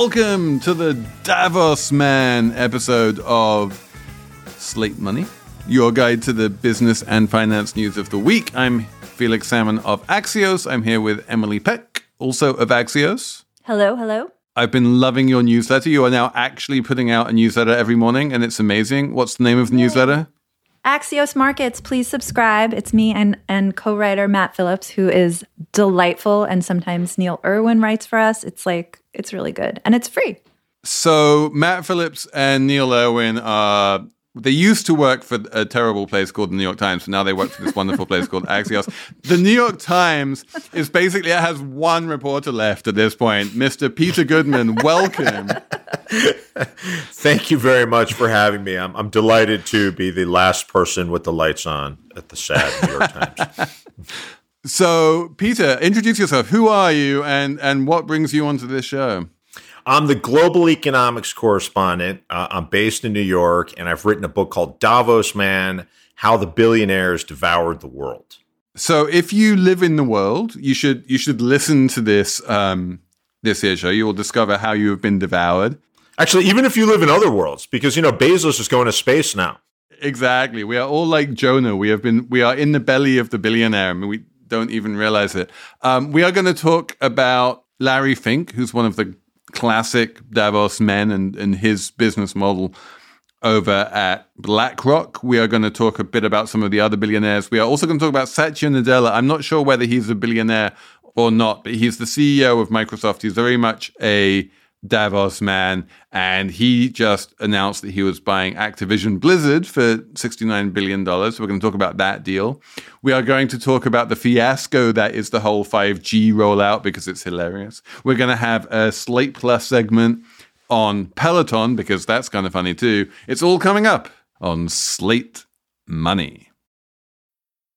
welcome to the Davos Man episode of Slate Money, your guide to the business and finance news of the week. I'm Felix Salmon of Axios. I'm here with Emily Peck, also of Axios. Hello, hello. I've been loving your newsletter. You are now actually putting out a newsletter every morning, and it's amazing. What's the name of the Yay. newsletter? Axios Markets, please subscribe. It's me and, and co writer Matt Phillips, who is delightful. And sometimes Neil Irwin writes for us. It's like, it's really good and it's free. So, Matt Phillips and Neil Irwin are they used to work for a terrible place called the New York Times, but now they work for this wonderful place called Axios. The New York Times is basically it has one reporter left at this point, Mr. Peter Goodman. Welcome. Thank you very much for having me. I'm, I'm delighted to be the last person with the lights on at the sad New York Times. so, Peter, introduce yourself. Who are you, and and what brings you onto this show? I'm the global economics correspondent. Uh, I'm based in New York, and I've written a book called Davos Man How the Billionaires Devoured the World. So, if you live in the world, you should you should listen to this um, this here show. You will discover how you have been devoured. Actually, even if you live in other worlds, because you know Bezos is going to space now. Exactly. We are all like Jonah. We have been. We are in the belly of the billionaire, and we don't even realize it. Um, we are going to talk about Larry Fink, who's one of the classic Davos men and, and his business model over at BlackRock. We are going to talk a bit about some of the other billionaires. We are also going to talk about Satya Nadella. I'm not sure whether he's a billionaire or not, but he's the CEO of Microsoft. He's very much a Davos man, and he just announced that he was buying Activision Blizzard for $69 billion. So we're going to talk about that deal. We are going to talk about the fiasco that is the whole 5G rollout because it's hilarious. We're going to have a Slate Plus segment on Peloton because that's kind of funny too. It's all coming up on Slate Money.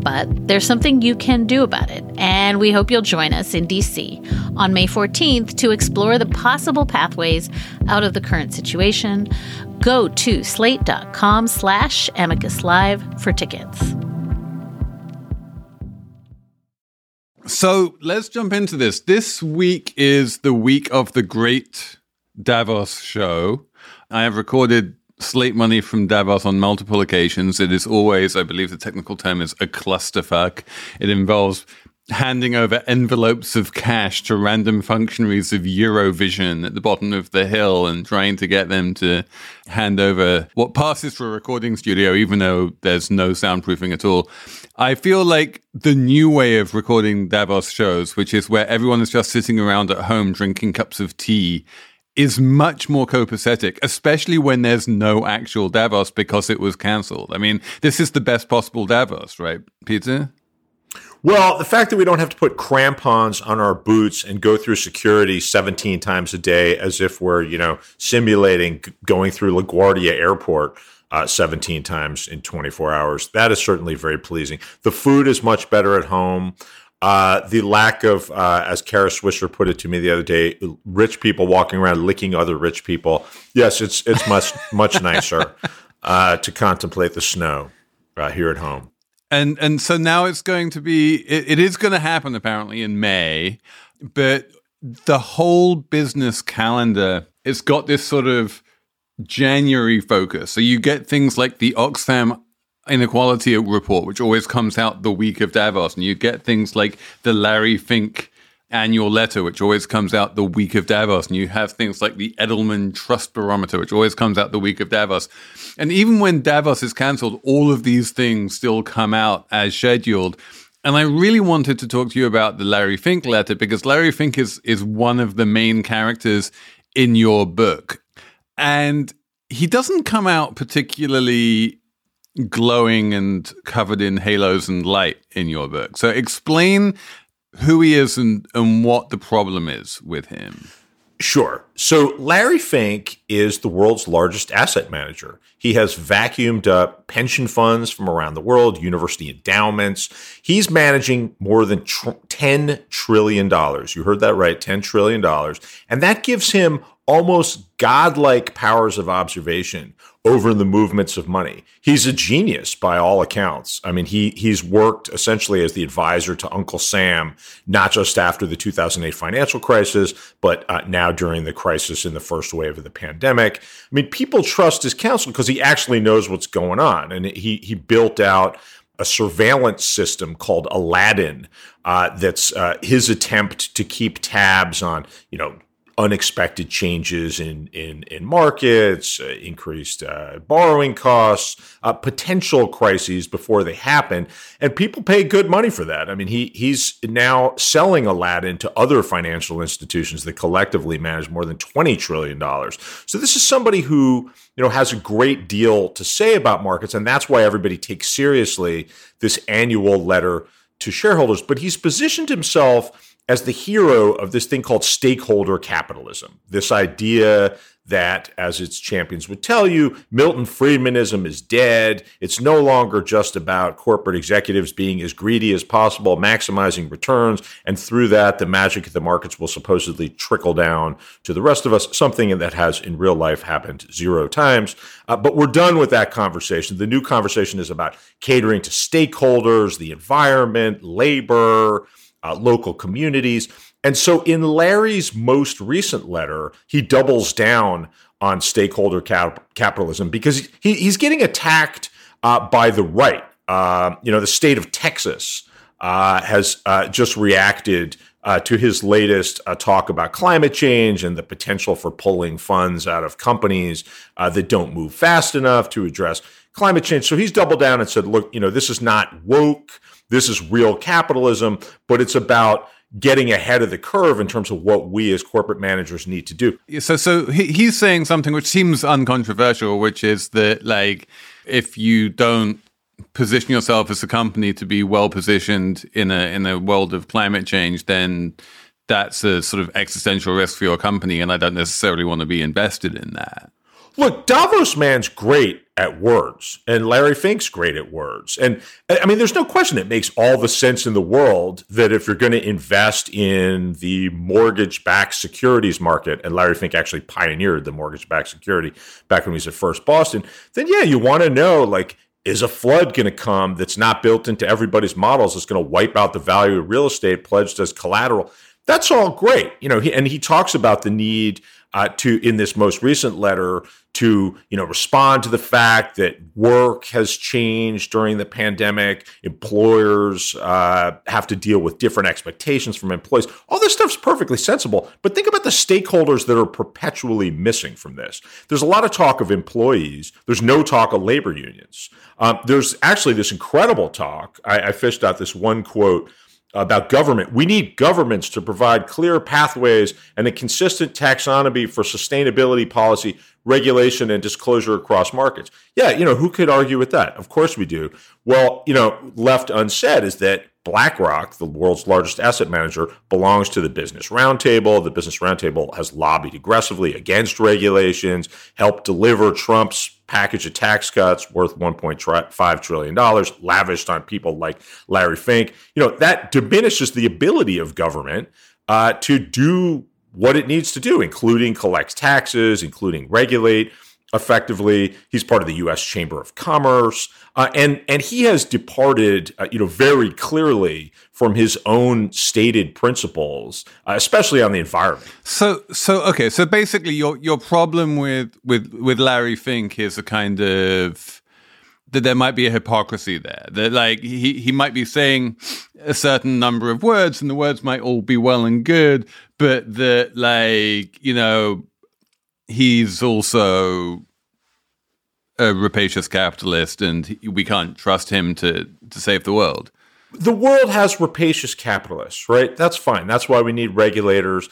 But there's something you can do about it, and we hope you'll join us in DC on May 14th to explore the possible pathways out of the current situation. Go to slate.com slash amicus live for tickets. So let's jump into this. This week is the week of the great Davos show. I have recorded Slate Money from Davos on multiple occasions. It is always, I believe the technical term is a clusterfuck. It involves handing over envelopes of cash to random functionaries of Eurovision at the bottom of the hill and trying to get them to hand over what passes for a recording studio, even though there's no soundproofing at all. I feel like the new way of recording Davos shows, which is where everyone is just sitting around at home drinking cups of tea, is much more copacetic, especially when there's no actual Davos because it was cancelled. I mean, this is the best possible Davos, right, Peter? Well, the fact that we don't have to put crampons on our boots and go through security 17 times a day as if we're, you know, simulating going through LaGuardia Airport uh, 17 times in 24 hours, that is certainly very pleasing. The food is much better at home. Uh, the lack of, uh, as Kara Swisher put it to me the other day, rich people walking around licking other rich people. Yes, it's it's much much nicer. uh, to contemplate the snow uh, here at home. And and so now it's going to be it, it is going to happen apparently in May, but the whole business calendar it's got this sort of January focus. So you get things like the Oxfam inequality report, which always comes out the week of Davos, and you get things like the Larry Fink annual letter, which always comes out the week of Davos, and you have things like the Edelman Trust Barometer, which always comes out the week of Davos. And even when Davos is cancelled, all of these things still come out as scheduled. And I really wanted to talk to you about the Larry Fink letter because Larry Fink is is one of the main characters in your book. And he doesn't come out particularly glowing and covered in halos and light in your book. So explain who he is and, and what the problem is with him. Sure. So Larry Fink is the world's largest asset manager. He has vacuumed up pension funds from around the world, university endowments. He's managing more than tr- $10 trillion. You heard that right, $10 trillion. And that gives him almost godlike powers of observation over the movements of money. He's a genius by all accounts. I mean, he he's worked essentially as the advisor to Uncle Sam, not just after the 2008 financial crisis, but uh, now during the crisis in the first wave of the pandemic. I mean, people trust his counsel because he actually knows what's going on, and he he built out a surveillance system called Aladdin. Uh, that's uh, his attempt to keep tabs on, you know, unexpected changes in in, in markets, uh, increased uh, borrowing costs, uh, potential crises before they happen, and people pay good money for that. I mean, he he's now selling Aladdin to other financial institutions that collectively manage more than twenty trillion dollars. So this is somebody who you know has a great deal to say about markets, and that's why everybody takes seriously this annual letter to shareholders. But he's positioned himself as the hero of this thing called stakeholder capitalism. This idea that, as its champions would tell you, Milton Friedmanism is dead. It's no longer just about corporate executives being as greedy as possible, maximizing returns, and through that, the magic of the markets will supposedly trickle down to the rest of us, something that has in real life happened zero times. Uh, but we're done with that conversation. The new conversation is about catering to stakeholders, the environment, labor, uh, local communities. And so in Larry's most recent letter, he doubles down on stakeholder cap- capitalism because he, he's getting attacked uh, by the right. Uh, you know, the state of Texas uh, has uh, just reacted uh, to his latest talk about climate change and the potential for pulling funds out of companies that don't move fast enough to address climate change. So he's doubled down and said, look, you know, this is not woke. This is real capitalism, but it's about getting ahead of the curve in terms of what we as corporate managers need to do. So, so he's saying something which seems uncontroversial, which is that like if you don't position yourself as a company to be well positioned in a in a world of climate change, then that's a sort of existential risk for your company, and I don't necessarily want to be invested in that. Look, Davos man's great at words, and Larry Fink's great at words. And I mean, there's no question it makes all the sense in the world that if you're going to invest in the mortgage backed securities market, and Larry Fink actually pioneered the mortgage backed security back when he was at First Boston, then yeah, you want to know like, is a flood going to come that's not built into everybody's models that's going to wipe out the value of real estate pledged as collateral? That's all great, you know. He, and he talks about the need uh, to in this most recent letter to you know respond to the fact that work has changed during the pandemic. Employers uh, have to deal with different expectations from employees. All this stuff's perfectly sensible but think about the stakeholders that are perpetually missing from this. There's a lot of talk of employees. There's no talk of labor unions. Um, there's actually this incredible talk. I, I fished out this one quote about government. We need governments to provide clear pathways and a consistent taxonomy for sustainability policy, regulation, and disclosure across markets. Yeah, you know, who could argue with that? Of course we do. Well, you know, left unsaid is that BlackRock, the world's largest asset manager, belongs to the Business Roundtable. The Business Roundtable has lobbied aggressively against regulations, helped deliver Trump's package of tax cuts worth $1.5 trillion, lavished on people like Larry Fink. You know, that diminishes the ability of government uh, to do what it needs to do, including collect taxes, including regulate. Effectively. He's part of the U.S. Chamber of Commerce, uh, and and he has departed, uh, you know, very clearly from his own stated principles, uh, especially on the environment. So, so okay, so basically, your your problem with with with Larry Fink is a kind of that there might be a hypocrisy there. That like he he might be saying a certain number of words, and the words might all be well and good, but that like you know he's also a rapacious capitalist, and we can't trust him to to save the world. The world has rapacious capitalists, right? That's fine. That's why we need regulators.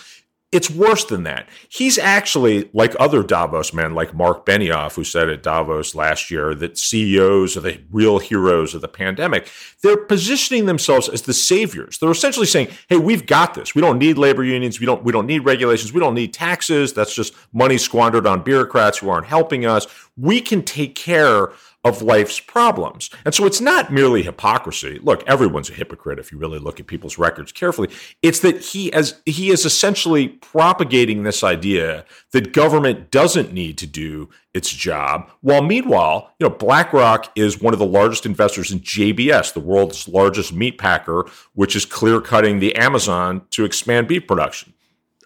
It's worse than that. He's actually like other Davos men, like Mark Benioff, who said at Davos last year that CEOs are the real heroes of the pandemic. They're positioning themselves as the saviors. They're essentially saying, "Hey, we've got this. We don't need labor unions. We don't. We don't need regulations. We don't need taxes. That's just money squandered on bureaucrats who aren't helping us. We can take care of life's problems. And so it's not merely hypocrisy. Look, everyone's a hypocrite if you really look at people's records carefully. It's that he as he is essentially propagating this idea that government doesn't need to do its job. While meanwhile, you know, BlackRock is one of the largest investors in JBS, the world's largest meat packer, which is clear cutting the Amazon to expand beef production.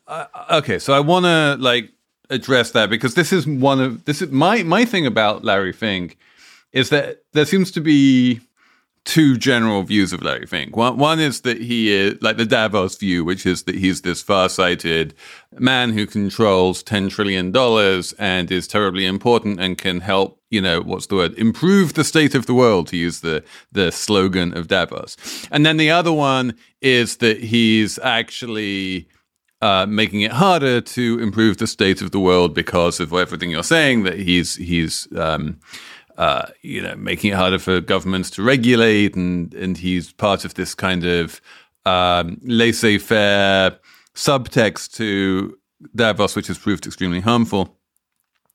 Uh, okay, so I want to like address that because this is one of this is my my thing about Larry Fink is that there seems to be two general views of Larry Fink. One, one is that he is like the Davos view, which is that he's this far-sighted man who controls ten trillion dollars and is terribly important and can help. You know what's the word? Improve the state of the world, to use the the slogan of Davos. And then the other one is that he's actually uh, making it harder to improve the state of the world because of everything you're saying. That he's he's um, uh, you know, making it harder for governments to regulate, and and he's part of this kind of um, laissez-faire subtext to Davos, which has proved extremely harmful.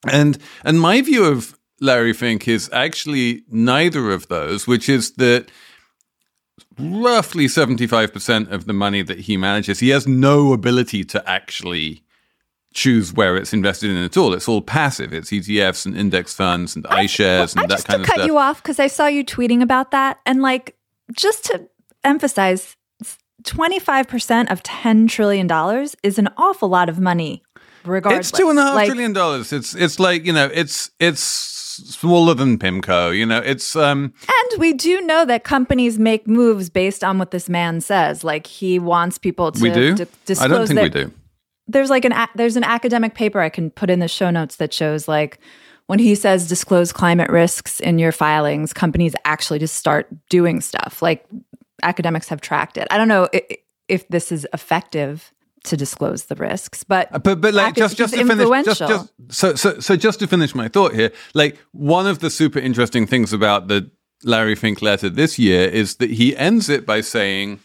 And and my view of Larry Fink is actually neither of those, which is that roughly 75% of the money that he manages, he has no ability to actually choose where it's invested in at all. It's all passive. It's ETFs and index funds and iShares well, and I that kind of stuff. to cut you off because I saw you tweeting about that, and like just to emphasize, twenty five percent of ten trillion dollars is an awful lot of money. Regardless, it's two and a half like, trillion dollars. It's it's like you know, it's it's smaller than PIMCO. You know, it's um. And we do know that companies make moves based on what this man says. Like he wants people to. We do. D- disclose I don't think their, we do there's like an there's an academic paper I can put in the show notes that shows like when he says disclose climate risks in your filings, companies actually just start doing stuff. Like academics have tracked it. I don't know if, if this is effective to disclose the risks, but uh, but but like just just to finish, just, just so so so just to finish my thought here, like one of the super interesting things about the Larry Fink letter this year is that he ends it by saying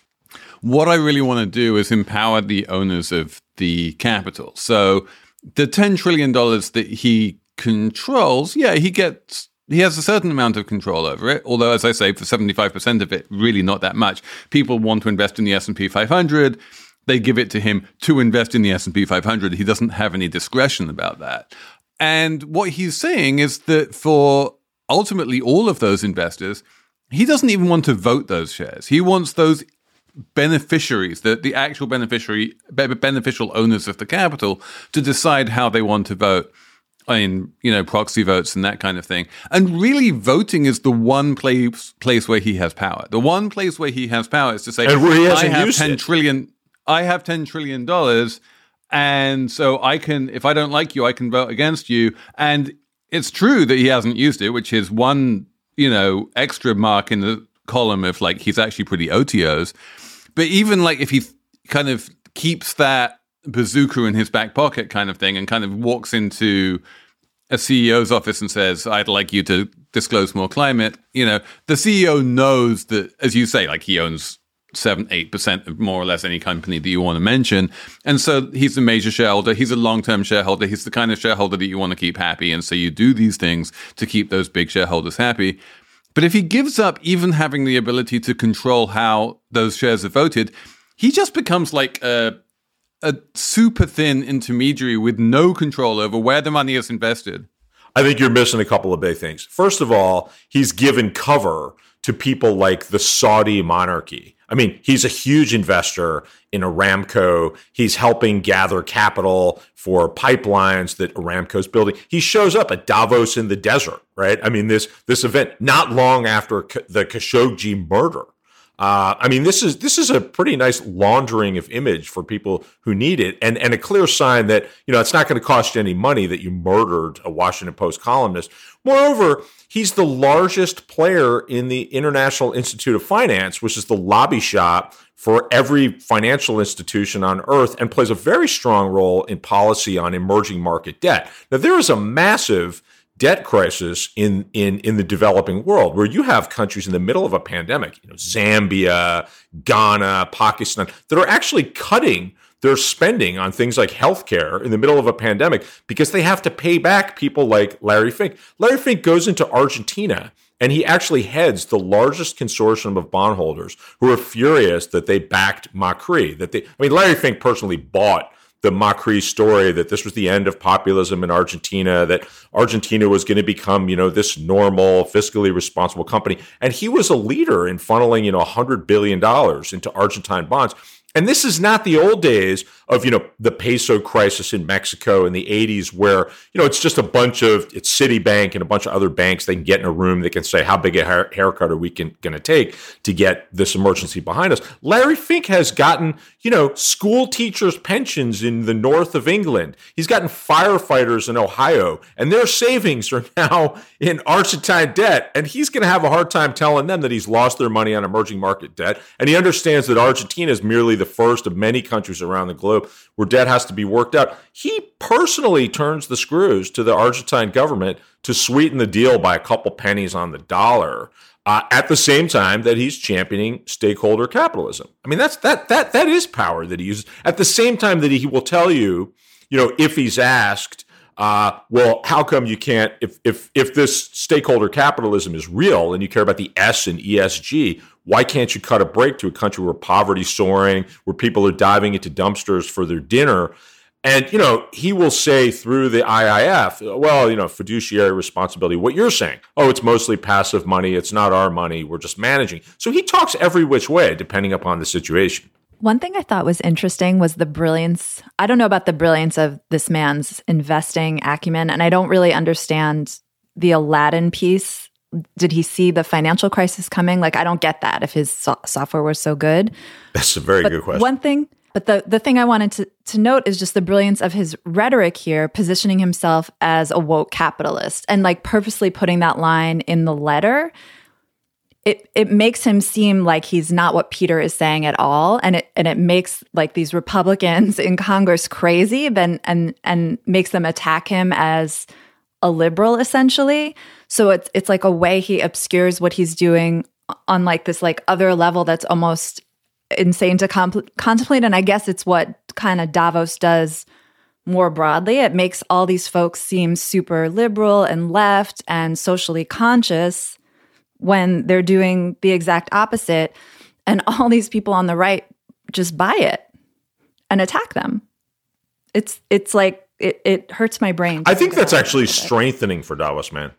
what I really want to do is empower the owners of the capital. So the $10 trillion that he controls, yeah, he gets he has a certain amount of control over it although as i say for 75% of it really not that much. People want to invest in the s&p 500 they give it to him to invest in the s&p 500 he doesn't have any discretion about that. And what he's saying is that for ultimately all of those investors he doesn't even want to vote those shares. He wants those beneficiaries, the, the actual beneficiary, beneficial owners of the capital, to decide how they want to vote in you know proxy votes and that kind of thing. And really, voting is the one place place where he has power. The one place where he has power is to say, "I have ten it. trillion. I have ten trillion dollars." And so I can, if I don't like you, I can vote against you. And it's true that he hasn't used it, which is one, you know, extra mark in the column of like he's actually pretty OTOs. But even like if he kind of keeps that bazooka in his back pocket kind of thing and kind of walks into a CEO's office and says, I'd like you to disclose more climate, you know, the CEO knows that, as you say, like he owns seven, eight percent of more or less any company that you want to mention. And so he's a major shareholder. He's a long term shareholder. He's the kind of shareholder that you want to keep happy. And so you do these things to keep those big shareholders happy. But if he gives up even having the ability to control how those shares are voted, he just becomes like a, a super thin intermediary with no control over where the money is invested. I think you're missing a couple of big things. First of all, he's given cover to people like the Saudi monarchy. I mean, he's a huge investor in Aramco. He's helping gather capital for pipelines that Aramco's building. He shows up at Davos in the desert, right? I mean, this this event not long after the Khashoggi murder. Uh, I mean, this is this is a pretty nice laundering of image for people who need it, and and a clear sign that you know it's not going to cost you any money that you murdered a Washington Post columnist. Moreover, he's the largest player in the International Institute of Finance, which is the lobby shop for every financial institution on earth, and plays a very strong role in policy on emerging market debt. Now, there is a massive debt crisis in in in the developing world where you have countries in the middle of a pandemic you know Zambia Ghana Pakistan that are actually cutting their spending on things like healthcare in the middle of a pandemic because they have to pay back people like Larry Fink. Larry Fink goes into Argentina and he actually heads the largest consortium of bondholders who are furious that they backed Macri. That they, I mean, Larry Fink personally bought the Macri story that this was the end of populism in Argentina, that Argentina was going to become, you know, this normal, fiscally responsible company. And he was a leader in funneling, you know, $100 billion into Argentine bonds. And this is not the old days of, you know, the peso crisis in Mexico in the 80s where, you know, it's just a bunch of, it's Citibank and a bunch of other banks they can get in a room, they can say, how big a haircut are we going to take to get this emergency behind us? Larry Fink has gotten, you know, school teachers' pensions in the north of England. He's gotten firefighters in Ohio, and their savings are now in Argentine debt. And he's going to have a hard time telling them that he's lost their money on emerging market debt. And he understands that Argentina is merely the first of many countries around the globe where debt has to be worked out. He personally turns the screws to the Argentine government to sweeten the deal by a couple pennies on the dollar. Uh, at the same time that he's championing stakeholder capitalism. I mean, that's that that that is power that he uses. At the same time that he will tell you, you know, if he's asked, uh, well, how come you can't? If if if this stakeholder capitalism is real and you care about the S and ESG, why can't you cut a break to a country where poverty's soaring, where people are diving into dumpsters for their dinner? And, you know, he will say through the IIF, well, you know, fiduciary responsibility, what you're saying. Oh, it's mostly passive money. It's not our money. We're just managing. So he talks every which way, depending upon the situation. One thing I thought was interesting was the brilliance. I don't know about the brilliance of this man's investing acumen, and I don't really understand the Aladdin piece did he see the financial crisis coming? Like, I don't get that if his so- software was so good. That's a very but good question. One thing, but the, the thing I wanted to, to note is just the brilliance of his rhetoric here, positioning himself as a woke capitalist and like purposely putting that line in the letter. It, it makes him seem like he's not what Peter is saying at all. And it, and it makes like these Republicans in Congress crazy and, and, and makes them attack him as a liberal essentially. So it's it's like a way he obscures what he's doing on like this like other level that's almost insane to comp- contemplate and I guess it's what kind of Davos does more broadly. It makes all these folks seem super liberal and left and socially conscious when they're doing the exact opposite and all these people on the right just buy it and attack them. It's it's like it, it hurts my brain. I think that's actually strengthening for Davos, man.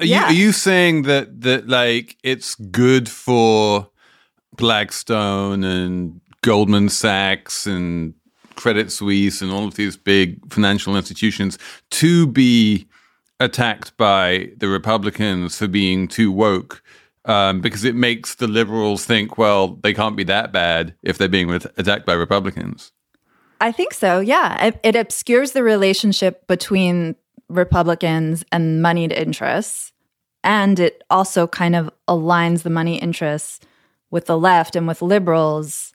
Are yeah. you are you saying that that like it's good for Blackstone and Goldman Sachs and Credit Suisse and all of these big financial institutions to be attacked by the Republicans for being too woke um, because it makes the liberals think, well, they can't be that bad if they're being attacked by Republicans. I think so. Yeah. It, it obscures the relationship between Republicans and moneyed interests. And it also kind of aligns the money interests with the left and with liberals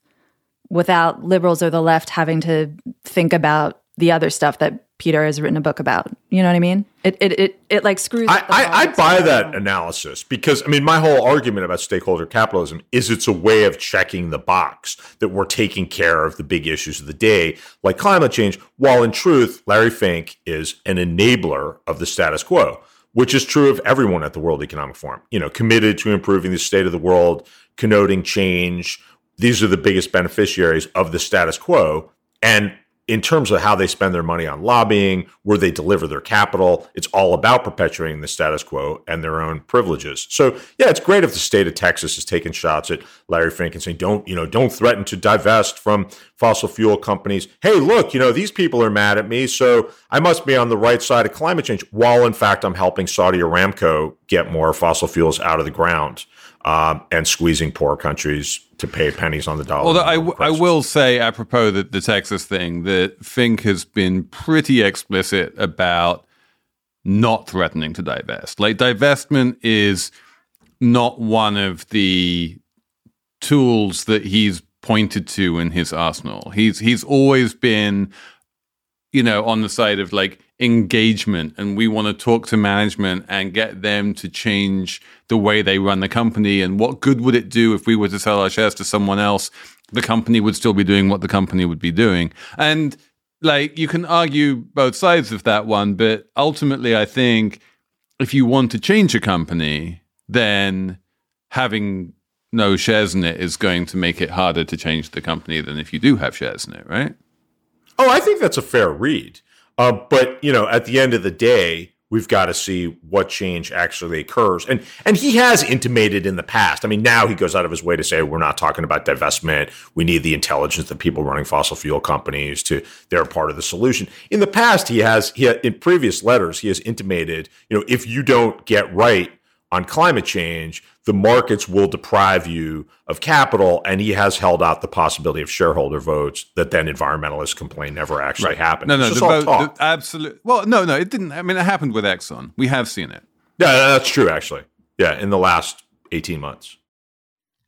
without liberals or the left having to think about the other stuff that Peter has written a book about. You know what I mean? It it it, it like screws. I, I, I buy that analysis because I mean my whole argument about stakeholder capitalism is it's a way of checking the box that we're taking care of the big issues of the day, like climate change. While in truth, Larry Fink is an enabler of the status quo, which is true of everyone at the World Economic Forum. You know, committed to improving the state of the world, connoting change. These are the biggest beneficiaries of the status quo, and in terms of how they spend their money on lobbying, where they deliver their capital, it's all about perpetuating the status quo and their own privileges. So, yeah, it's great if the state of Texas is taking shots at Larry Fink and saying, "Don't, you know, don't threaten to divest from fossil fuel companies." Hey, look, you know, these people are mad at me, so I must be on the right side of climate change. While in fact, I'm helping Saudi Aramco get more fossil fuels out of the ground um, and squeezing poor countries to pay pennies on the dollar. Although I, w- I will say, apropos the, the Texas thing, that Fink has been pretty explicit about not threatening to divest. Like, divestment is not one of the tools that he's pointed to in his arsenal. He's he's always been, you know, on the side of like engagement and we want to talk to management and get them to change the way they run the company and what good would it do if we were to sell our shares to someone else? The company would still be doing what the company would be doing. And like you can argue both sides of that one but ultimately i think if you want to change a company then having no shares in it is going to make it harder to change the company than if you do have shares in it right? Oh i think that's a fair read uh, but you know, at the end of the day, we've got to see what change actually occurs. And and he has intimated in the past. I mean, now he goes out of his way to say we're not talking about divestment. We need the intelligence of people running fossil fuel companies to they're part of the solution. In the past, he has he in previous letters he has intimated, you know, if you don't get right on climate change, the markets will deprive you of capital. And he has held out the possibility of shareholder votes that then environmentalists complain never actually right. happened. No, no, the vote, the absolute. Well, no, no, it didn't. I mean, it happened with Exxon. We have seen it. Yeah, that's true, actually. Yeah, in the last 18 months.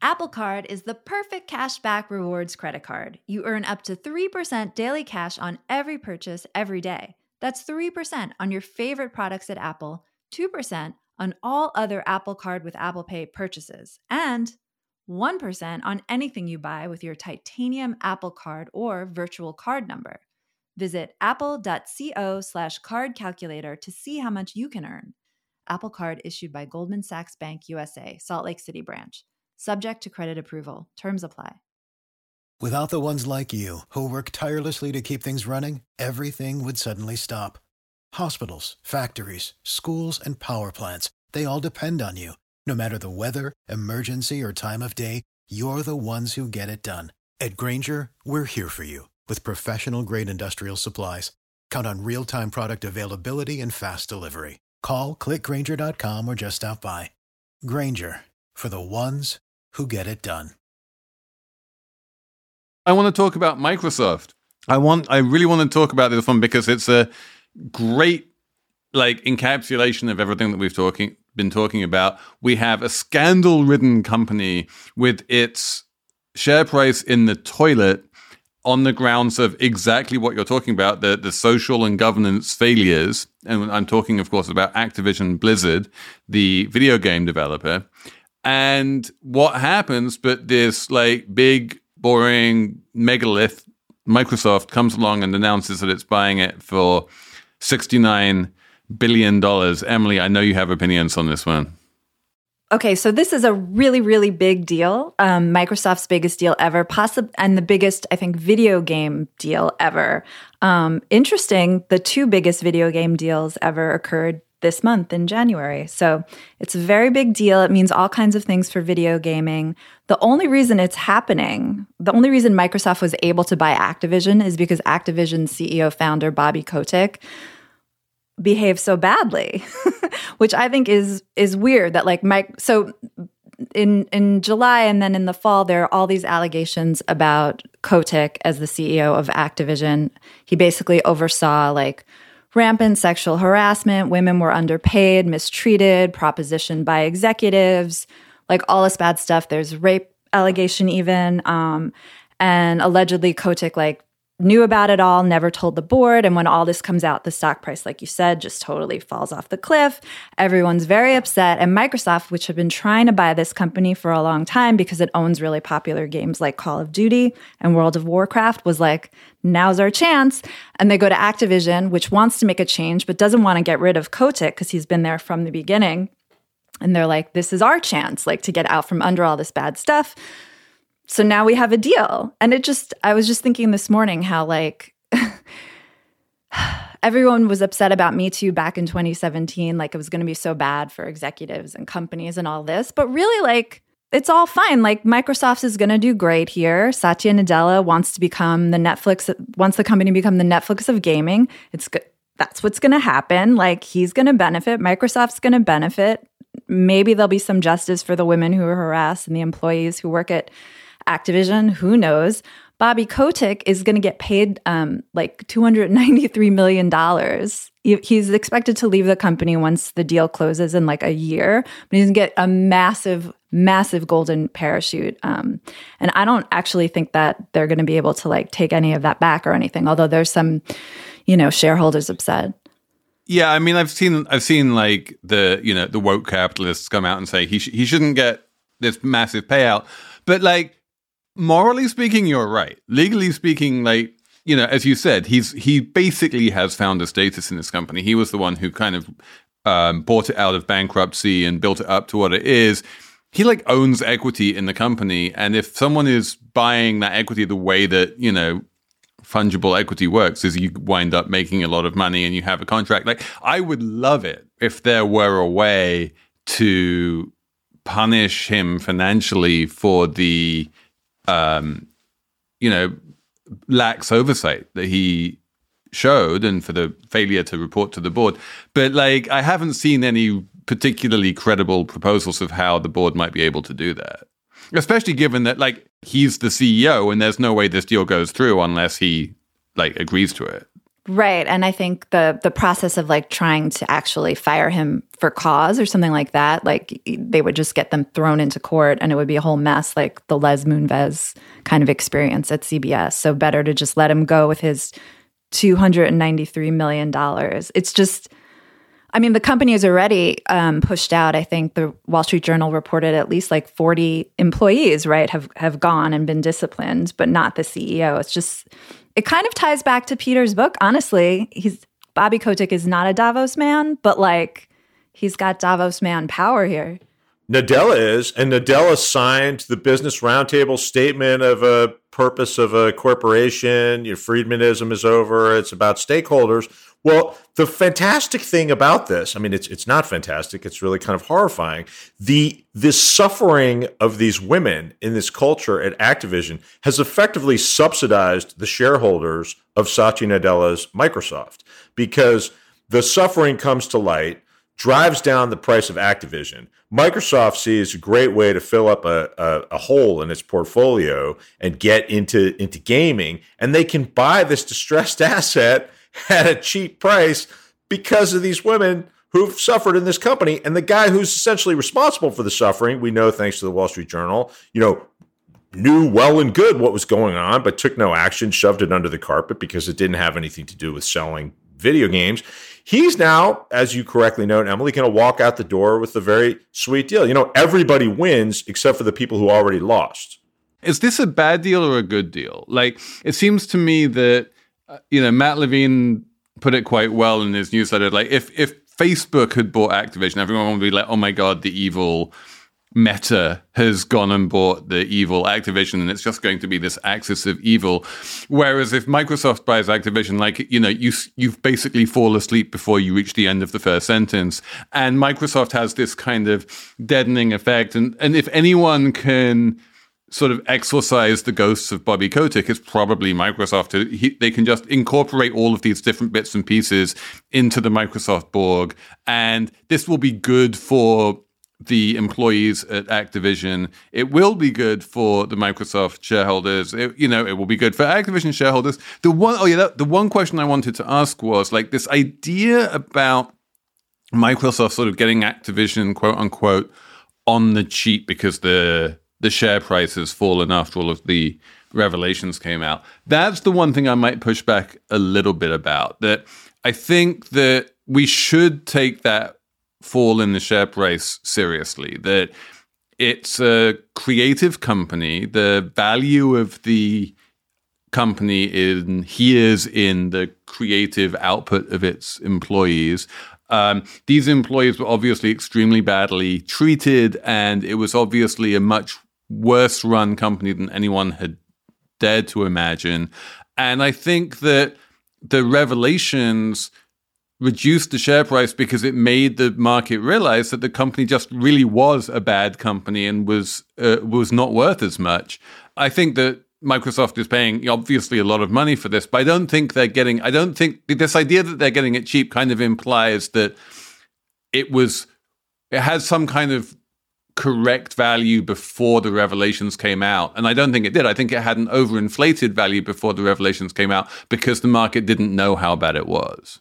Apple Card is the perfect cashback rewards credit card. You earn up to 3% daily cash on every purchase every day. That's 3% on your favorite products at Apple, 2% on all other Apple Card with Apple Pay purchases, and 1% on anything you buy with your titanium Apple Card or virtual card number. Visit apple.co slash card calculator to see how much you can earn. Apple Card issued by Goldman Sachs Bank USA, Salt Lake City branch. Subject to credit approval. Terms apply. Without the ones like you, who work tirelessly to keep things running, everything would suddenly stop Hospitals, factories, schools, and power plants, they all depend on you. No matter the weather, emergency, or time of day, you're the ones who get it done. At Grainger, we're here for you with professional grade industrial supplies. Count on real time product availability and fast delivery. Call clickgrainger.com or just stop by. Grainger for the ones who get it done. I want to talk about Microsoft. I want I really want to talk about this one because it's a great like encapsulation of everything that we've talking been talking about. We have a scandal-ridden company with its share price in the toilet on the grounds of exactly what you're talking about the the social and governance failures and I'm talking of course about Activision Blizzard the video game developer and what happens but this like big boring megalith Microsoft comes along and announces that it's buying it for $69 billion. Emily, I know you have opinions on this one. Okay, so this is a really, really big deal. Um, Microsoft's biggest deal ever, possible, and the biggest, I think, video game deal ever. Um, interesting, the two biggest video game deals ever occurred this month in January. So it's a very big deal. It means all kinds of things for video gaming. The only reason it's happening, the only reason Microsoft was able to buy Activision is because Activision CEO founder Bobby Kotick behaved so badly, which I think is is weird that like Mike so in in July and then in the fall there are all these allegations about Kotick as the CEO of Activision. He basically oversaw like rampant sexual harassment, women were underpaid, mistreated, propositioned by executives, like all this bad stuff. There's rape allegation even. Um, and allegedly Kotick like knew about it all, never told the board. And when all this comes out, the stock price, like you said, just totally falls off the cliff. Everyone's very upset. And Microsoft, which had been trying to buy this company for a long time because it owns really popular games like Call of Duty and World of Warcraft, was like, now's our chance. And they go to Activision, which wants to make a change, but doesn't want to get rid of Kotick because he's been there from the beginning. And they're like, this is our chance, like to get out from under all this bad stuff so now we have a deal. And it just, I was just thinking this morning how, like, everyone was upset about Me Too back in 2017, like it was going to be so bad for executives and companies and all this. But really, like, it's all fine. Like Microsoft is going to do great here. Satya Nadella wants to become the Netflix, wants the company to become the Netflix of gaming. It's good. That's what's going to happen. Like he's going to benefit. Microsoft's going to benefit. Maybe there'll be some justice for the women who were harassed and the employees who work at Activision. Who knows? Bobby Kotick is going to get paid um, like $293 million. He's expected to leave the company once the deal closes in like a year, but he's going to get a massive, massive golden parachute. Um, and I don't actually think that they're going to be able to like take any of that back or anything, although there's some, you know, shareholders upset. Yeah, I mean, I've seen, I've seen like the, you know, the woke capitalists come out and say he sh- he shouldn't get this massive payout, but like morally speaking, you're right. Legally speaking, like you know, as you said, he's he basically has founder status in this company. He was the one who kind of um, bought it out of bankruptcy and built it up to what it is. He like owns equity in the company, and if someone is buying that equity the way that you know fungible equity works, is you wind up making a lot of money and you have a contract. Like I would love it if there were a way to punish him financially for the um, you know, lax oversight that he showed and for the failure to report to the board. But like, I haven't seen any particularly credible proposals of how the board might be able to do that. Especially given that like he's the CEO and there's no way this deal goes through unless he like agrees to it. Right. And I think the the process of like trying to actually fire him for cause or something like that, like they would just get them thrown into court and it would be a whole mess, like the Les Moonves kind of experience at CBS. So better to just let him go with his $293 million. It's just, I mean, the company is already um, pushed out. I think the Wall Street Journal reported at least like 40 employees, right, have, have gone and been disciplined, but not the CEO. It's just, it kind of ties back to Peter's book. Honestly, he's Bobby Kotick is not a Davos man, but like he's got Davos man power here. Nadella is, and Nadella signed the Business Roundtable statement of a purpose of a corporation. Your Friedmanism is over. It's about stakeholders. Well, the fantastic thing about this, I mean, it's it's not fantastic. It's really kind of horrifying. The this suffering of these women in this culture at Activision has effectively subsidized the shareholders of Satya Nadella's Microsoft because the suffering comes to light, drives down the price of Activision. Microsoft sees a great way to fill up a, a, a, hole in its portfolio and get into into gaming, and they can buy this distressed asset at a cheap price because of these women who've suffered in this company. And the guy who's essentially responsible for the suffering, we know thanks to the Wall Street Journal, you know, knew well and good what was going on, but took no action, shoved it under the carpet because it didn't have anything to do with selling video games. He's now, as you correctly note, Emily, going to walk out the door with a very sweet deal. You know, everybody wins except for the people who already lost. Is this a bad deal or a good deal? Like, it seems to me that uh, you know, Matt Levine put it quite well in his newsletter. Like, if if Facebook had bought Activision, everyone would be like, "Oh my god, the evil." Meta has gone and bought the evil Activision, and it's just going to be this axis of evil. Whereas if Microsoft buys Activision, like you know, you you've basically fall asleep before you reach the end of the first sentence, and Microsoft has this kind of deadening effect. And and if anyone can sort of exorcise the ghosts of Bobby Kotick it's probably Microsoft. He, they can just incorporate all of these different bits and pieces into the Microsoft Borg, and this will be good for the employees at Activision. It will be good for the Microsoft shareholders. It, you know, it will be good for Activision shareholders. The one, oh yeah, that, the one question I wanted to ask was like this idea about Microsoft sort of getting Activision, quote unquote, on the cheap because the the share price has fallen after all of the revelations came out. That's the one thing I might push back a little bit about. That I think that we should take that fall in the share price seriously. That it's a creative company. The value of the company in in the creative output of its employees. Um, these employees were obviously extremely badly treated, and it was obviously a much worse run company than anyone had dared to imagine. And I think that the revelations reduced the share price because it made the market realize that the company just really was a bad company and was uh, was not worth as much. I think that Microsoft is paying obviously a lot of money for this, but I don't think they're getting. I don't think this idea that they're getting it cheap kind of implies that it was. It has some kind of correct value before the revelations came out. And I don't think it did. I think it had an overinflated value before the revelations came out because the market didn't know how bad it was.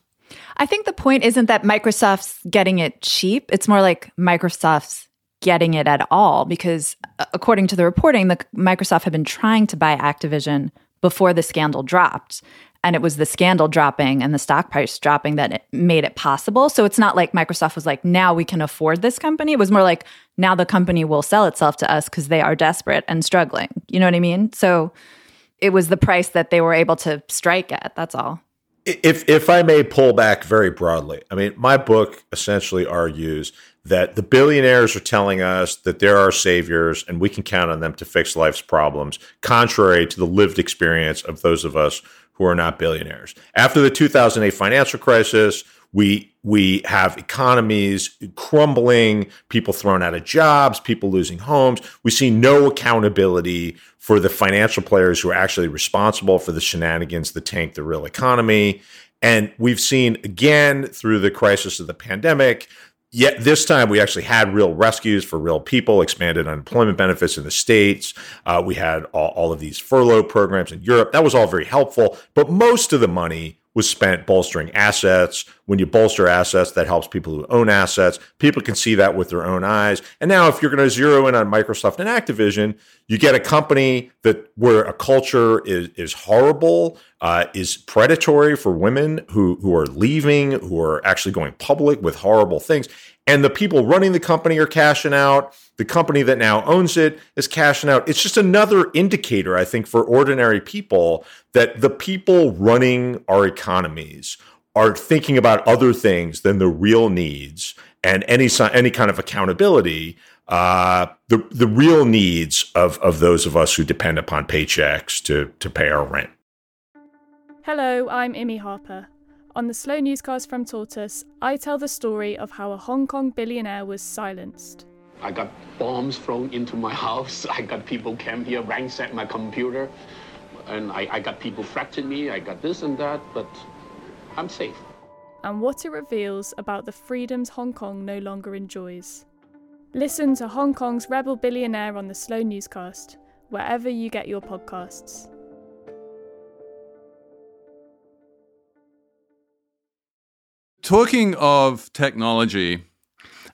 I think the point isn't that Microsoft's getting it cheap. It's more like Microsoft's getting it at all because uh, according to the reporting, the Microsoft had been trying to buy Activision before the scandal dropped. And it was the scandal dropping and the stock price dropping that it made it possible. So it's not like Microsoft was like, now we can afford this company. It was more like, now the company will sell itself to us because they are desperate and struggling. You know what I mean? So it was the price that they were able to strike at. That's all. If if I may pull back very broadly, I mean, my book essentially argues that the billionaires are telling us that they're our saviors and we can count on them to fix life's problems, contrary to the lived experience of those of us who are not billionaires. After the 2008 financial crisis, we we have economies crumbling, people thrown out of jobs, people losing homes. We see no accountability for the financial players who are actually responsible for the shenanigans that tank the real economy. And we've seen again through the crisis of the pandemic Yet this time we actually had real rescues for real people, expanded unemployment benefits in the States. Uh, we had all, all of these furlough programs in Europe. That was all very helpful. But most of the money was spent bolstering assets. When you bolster assets, that helps people who own assets. People can see that with their own eyes. And now, if you're going to zero in on Microsoft and Activision, you get a company that where a culture is is horrible, uh, is predatory for women who who are leaving, who are actually going public with horrible things, and the people running the company are cashing out. The company that now owns it is cashing out. It's just another indicator, I think, for ordinary people that the people running our economies are thinking about other things than the real needs and any any kind of accountability. Uh, the the real needs of of those of us who depend upon paychecks to to pay our rent. Hello, I'm Imi Harper. On the Slow Newscast from Tortoise, I tell the story of how a Hong Kong billionaire was silenced. I got bombs thrown into my house. I got people came here, ransacked my computer. And I, I got people threatening me. I got this and that, but I'm safe. And what it reveals about the freedoms Hong Kong no longer enjoys. Listen to Hong Kong's Rebel Billionaire on the Slow Newscast, wherever you get your podcasts. Talking of technology,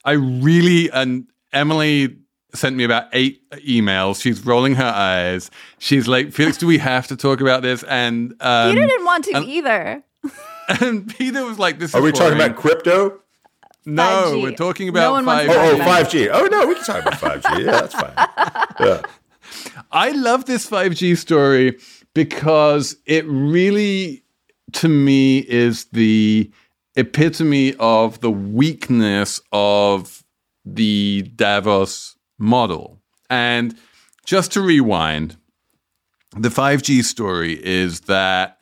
I really, and Emily sent me about eight emails. She's rolling her eyes. She's like, Felix, do we have to talk about this? And um, Peter didn't want to and, either. And Peter was like, "This are we boring. talking about crypto?" No, 5G. we're talking about No 5G. Oh, oh, 5G. Oh no, we can talk about 5G. Yeah, that's fine. Yeah. I love this 5G story because it really, to me, is the epitome of the weakness of the Davos model. And just to rewind, the 5G story is that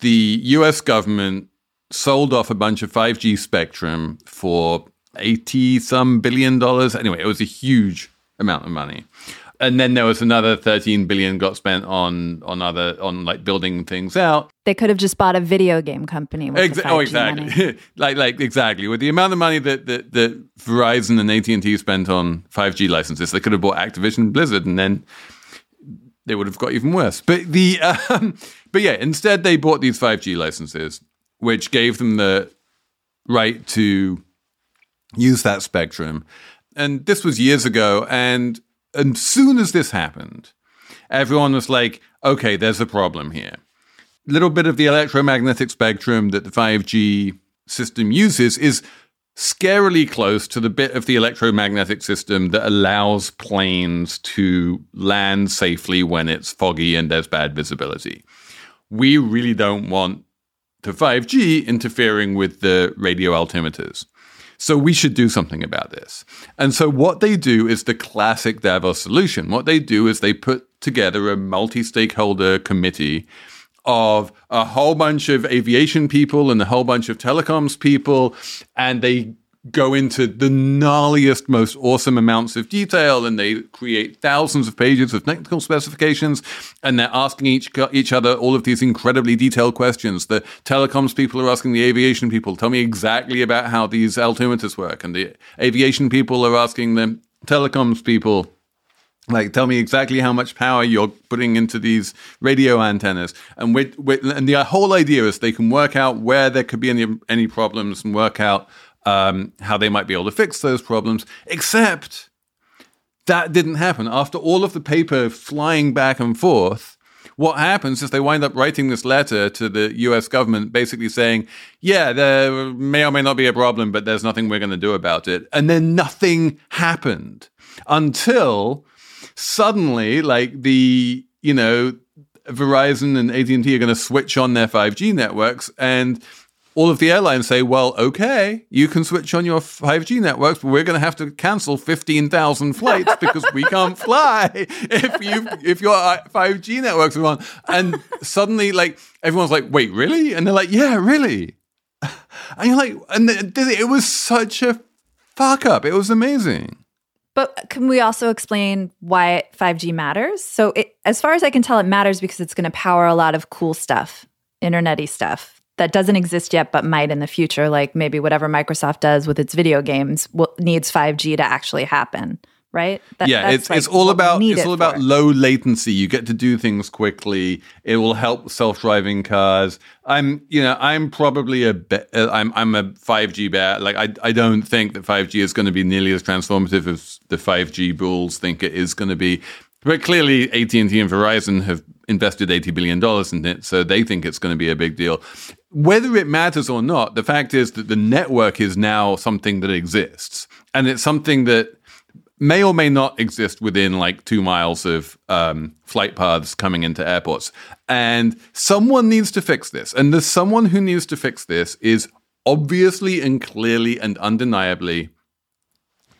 the US government sold off a bunch of 5G spectrum for 80 some billion dollars. Anyway, it was a huge amount of money. And then there was another 13 billion got spent on on other on like building things out. They could have just bought a video game company. With Exa- the 5G oh, exactly. like, like exactly. With the amount of money that, that that Verizon and AT and T spent on 5G licenses, they could have bought Activision Blizzard, and then they would have got even worse. But the um, but yeah, instead they bought these 5G licenses, which gave them the right to use that spectrum. And this was years ago. And as soon as this happened, everyone was like, okay, there's a problem here. Little bit of the electromagnetic spectrum that the 5G system uses is scarily close to the bit of the electromagnetic system that allows planes to land safely when it's foggy and there's bad visibility. We really don't want the 5G interfering with the radio altimeters. So we should do something about this. And so what they do is the classic Davos solution. What they do is they put together a multi stakeholder committee of a whole bunch of aviation people and a whole bunch of telecoms people, and they go into the gnarliest, most awesome amounts of detail, and they create thousands of pages of technical specifications, and they're asking each each other all of these incredibly detailed questions. The telecoms people are asking the aviation people, "Tell me exactly about how these altimeters work," and the aviation people are asking the telecoms people. Like, tell me exactly how much power you're putting into these radio antennas, and with, and the whole idea is they can work out where there could be any any problems and work out um, how they might be able to fix those problems, except that didn't happen. After all of the paper flying back and forth, what happens is they wind up writing this letter to the US government basically saying, yeah, there may or may not be a problem, but there's nothing we're going to do about it. And then nothing happened until suddenly, like the, you know, Verizon and AT&T are going to switch on their 5G networks and all of the airlines say, well, okay, you can switch on your 5G networks, but we're going to have to cancel 15,000 flights because we can't fly if you if your uh, 5G networks are on. And suddenly, like, everyone's like, wait, really? And they're like, yeah, really. And you're like, and it was such a fuck up. It was amazing. But can we also explain why 5G matters? So, it, as far as I can tell, it matters because it's going to power a lot of cool stuff, internety stuff that doesn't exist yet but might in the future like maybe whatever microsoft does with its video games will, needs 5g to actually happen right? That, yeah it's, like it's all about it's all about low latency. You get to do things quickly. It will help self-driving cars. I'm you know i'm probably a be- uh, i'm i'm a 5g bear. Like i i don't think that 5g is going to be nearly as transformative as the 5g bulls think it is going to be but clearly AT&T and Verizon have invested 80 billion dollars in it so they think it's going to be a big deal whether it matters or not, the fact is that the network is now something that exists. And it's something that may or may not exist within like two miles of um, flight paths coming into airports. And someone needs to fix this. And the someone who needs to fix this is obviously and clearly and undeniably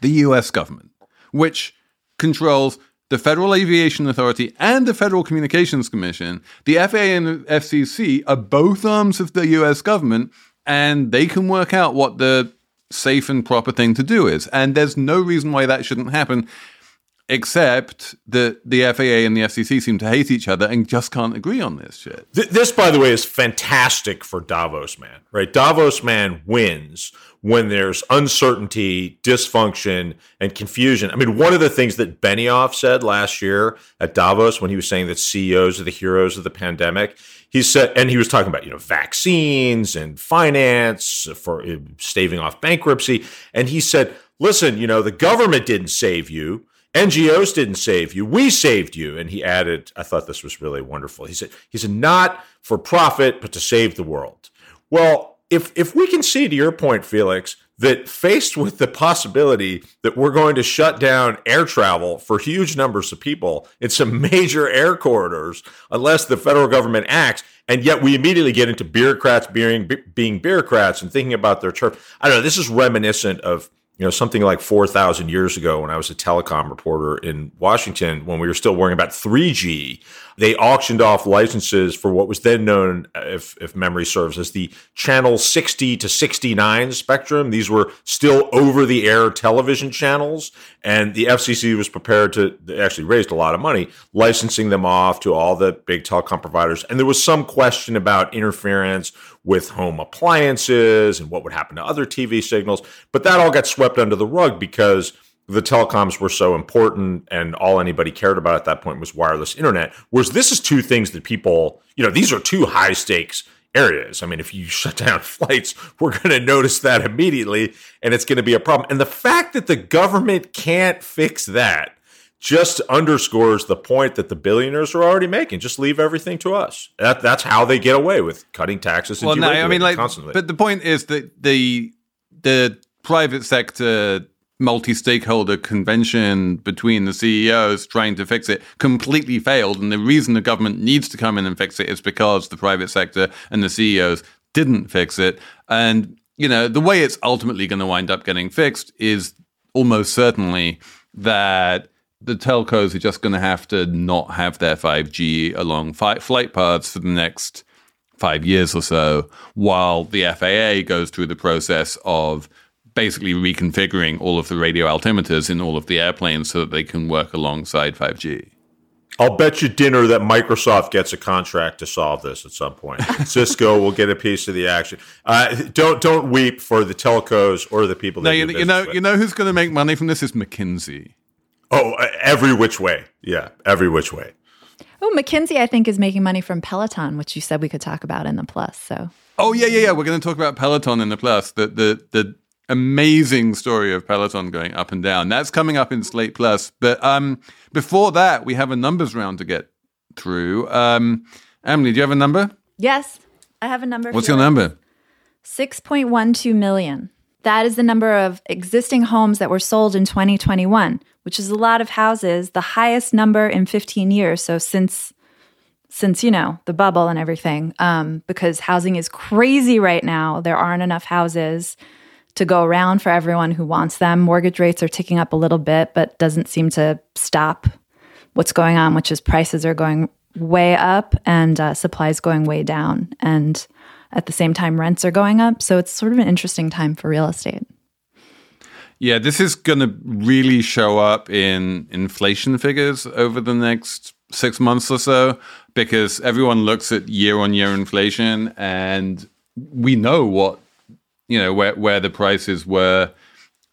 the US government, which controls the Federal Aviation Authority and the Federal Communications Commission, the FAA and FCC are both arms of the US government, and they can work out what the safe and proper thing to do is. And there's no reason why that shouldn't happen, except that the FAA and the FCC seem to hate each other and just can't agree on this shit. This, by the way, is fantastic for Davos Man, right? Davos Man wins when there's uncertainty, dysfunction, and confusion. I mean, one of the things that Benioff said last year at Davos when he was saying that CEOs are the heroes of the pandemic, he said, and he was talking about, you know, vaccines and finance for uh, staving off bankruptcy. And he said, listen, you know, the government didn't save you. NGOs didn't save you. We saved you. And he added, I thought this was really wonderful. He said, he said, not for profit, but to save the world. Well, if if we can see to your point, Felix, that faced with the possibility that we're going to shut down air travel for huge numbers of people in some major air corridors unless the federal government acts, and yet we immediately get into bureaucrats being being bureaucrats and thinking about their turf. I don't know. This is reminiscent of you know something like 4000 years ago when i was a telecom reporter in washington when we were still worrying about 3g they auctioned off licenses for what was then known if, if memory serves as the channel 60 to 69 spectrum. These were still over the air television channels and the fcc was prepared to actually raised a lot of money licensing them off to all the big telecom providers. And there was some question about interference with home appliances and what would happen to other TV signals. But that all got swept under the rug because the telecoms were so important and all anybody cared about at that point was wireless internet. Whereas this is two things that people, you know, these are two high stakes areas. I mean, if you shut down flights, we're going to notice that immediately and it's going to be a problem. And the fact that the government can't fix that just underscores the point that the billionaires are already making. Just leave everything to us. That, that's how they get away with cutting taxes. And well, no, I mean, like, constantly. but the point is that the the private sector multi-stakeholder convention between the CEOs trying to fix it completely failed, and the reason the government needs to come in and fix it is because the private sector and the CEOs didn't fix it. And you know, the way it's ultimately going to wind up getting fixed is almost certainly that the telcos are just going to have to not have their 5G along fi- flight paths for the next five years or so, while the FAA goes through the process of basically reconfiguring all of the radio altimeters in all of the airplanes so that they can work alongside 5G. I'll bet you dinner that Microsoft gets a contract to solve this at some point. Cisco will get a piece of the action. Uh, don't don't weep for the telcos or the people. No, That you, you know, business you know who's going to make money from this is McKinsey. Oh, uh, every which way. Yeah, every which way. Oh, McKinsey, I think, is making money from Peloton, which you said we could talk about in the plus. So, oh yeah, yeah, yeah. We're going to talk about Peloton in the plus. The the the amazing story of Peloton going up and down. That's coming up in Slate Plus. But um, before that, we have a numbers round to get through. Um, Emily, do you have a number? yes, I have a number. What's for your you. number? 6.12 million. That is the number of existing homes that were sold in 2021, which is a lot of houses, the highest number in 15 years. So since since you know the bubble and everything, um, because housing is crazy right now. There aren't enough houses to go around for everyone who wants them. Mortgage rates are ticking up a little bit, but doesn't seem to stop what's going on, which is prices are going way up and uh, supplies going way down. And at the same time, rents are going up. So it's sort of an interesting time for real estate. Yeah, this is going to really show up in inflation figures over the next six months or so because everyone looks at year on year inflation and we know what, you know, where, where the prices were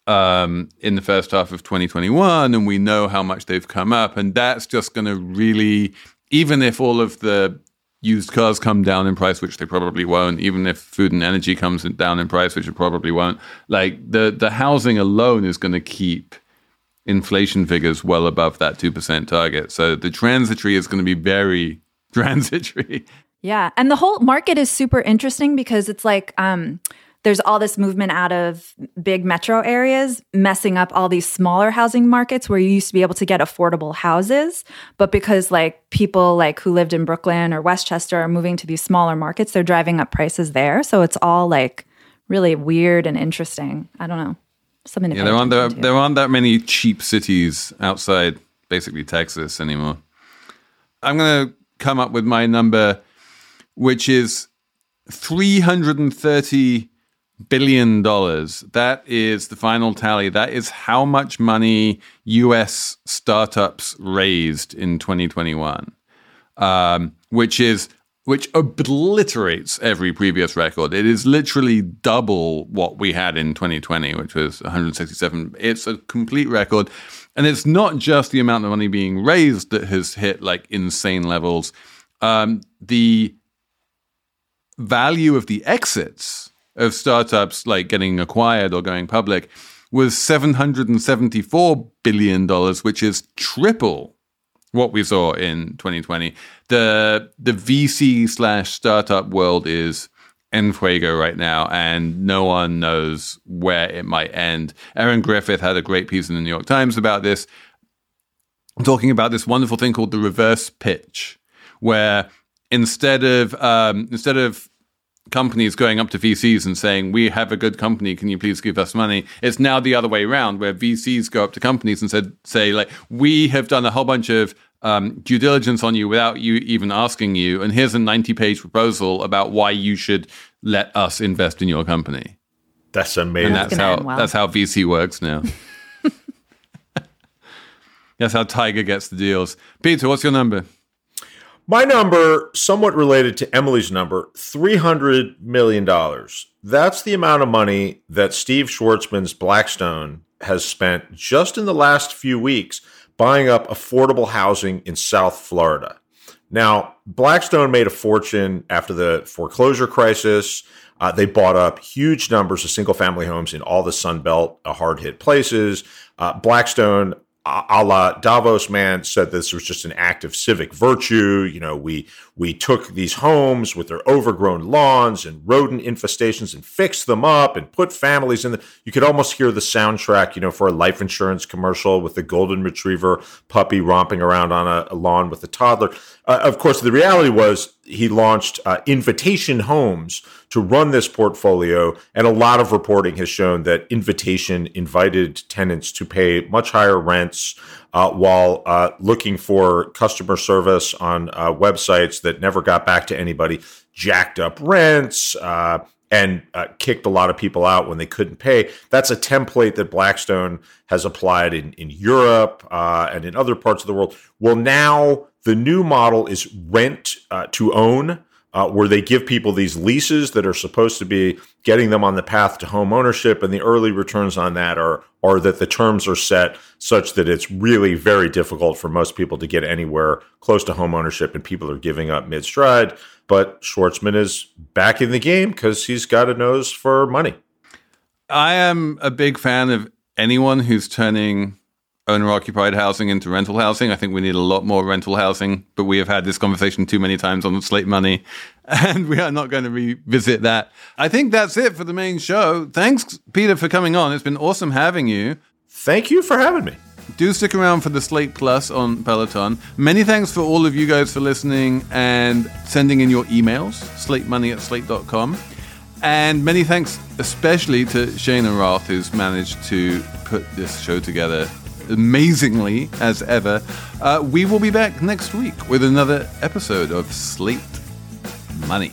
um, in the first half of 2021 and we know how much they've come up. And that's just going to really, even if all of the used cars come down in price, which they probably won't, even if food and energy comes down in price, which it probably won't, like the, the housing alone is going to keep inflation figures well above that 2% target. So the transitory is going to be very transitory. Yeah. And the whole market is super interesting because it's like um, there's all this movement out of big metro areas messing up all these smaller housing markets where you used to be able to get affordable houses. But because like people like who lived in Brooklyn or Westchester are moving to these smaller markets, they're driving up prices there. So it's all like really weird and interesting. I don't know. Something Yeah, there aren't, there aren't that many cheap cities outside basically Texas anymore. I'm going to come up with my number, which is $330 billion. dollars. That is the final tally. That is how much money US startups raised in 2021, um, which is which obliterates every previous record. It is literally double what we had in 2020, which was 167. It's a complete record. And it's not just the amount of money being raised that has hit like insane levels. Um, the value of the exits of startups like getting acquired or going public was 774 billion dollars which is triple what we saw in 2020 the the vc slash startup world is en fuego right now and no one knows where it might end. Erin Griffith had a great piece in the new york times about this talking about this wonderful thing called the reverse pitch where instead of um, instead of companies going up to VCs and saying, "We have a good company, can you please give us money?" It's now the other way around, where VCs go up to companies and said, "Say like, we have done a whole bunch of um, due diligence on you without you even asking you, and here's a ninety-page proposal about why you should let us invest in your company." That's amazing. And that's how well. that's how VC works now. that's how Tiger gets the deals. Peter, what's your number? My number, somewhat related to Emily's number, $300 million. That's the amount of money that Steve Schwarzman's Blackstone has spent just in the last few weeks buying up affordable housing in South Florida. Now, Blackstone made a fortune after the foreclosure crisis. Uh, they bought up huge numbers of single family homes in all the Sun Belt, uh, hard hit places. Uh, Blackstone, a la Davos man, said this was just an act of civic virtue. You know, we we took these homes with their overgrown lawns and rodent infestations and fixed them up and put families in the. You could almost hear the soundtrack, you know, for a life insurance commercial with the golden retriever puppy romping around on a, a lawn with a toddler. Uh, of course, the reality was he launched uh, Invitation Homes to run this portfolio. And a lot of reporting has shown that Invitation invited tenants to pay much higher rents uh, while uh, looking for customer service on uh, websites that never got back to anybody, jacked up rents. Uh, and uh, kicked a lot of people out when they couldn't pay. That's a template that Blackstone has applied in, in Europe and in other parts of the world. Well, now the new model is rent uh, to own, uh, where they give people these leases that are supposed to be getting them on the path to home ownership, and the early returns on that are are that the terms are set such that it's really very difficult for most people to get anywhere close to home ownership, and people are giving up mid stride. But Schwarzman is back in the game because he's got a nose for money. I am a big fan of anyone who's turning owner occupied housing into rental housing. I think we need a lot more rental housing, but we have had this conversation too many times on Slate Money, and we are not going to revisit that. I think that's it for the main show. Thanks, Peter, for coming on. It's been awesome having you. Thank you for having me. Do stick around for the Slate Plus on Peloton. Many thanks for all of you guys for listening and sending in your emails, slatemoney at slate.com. And many thanks especially to Shane and Roth, who's managed to put this show together amazingly as ever. Uh, we will be back next week with another episode of Slate Money.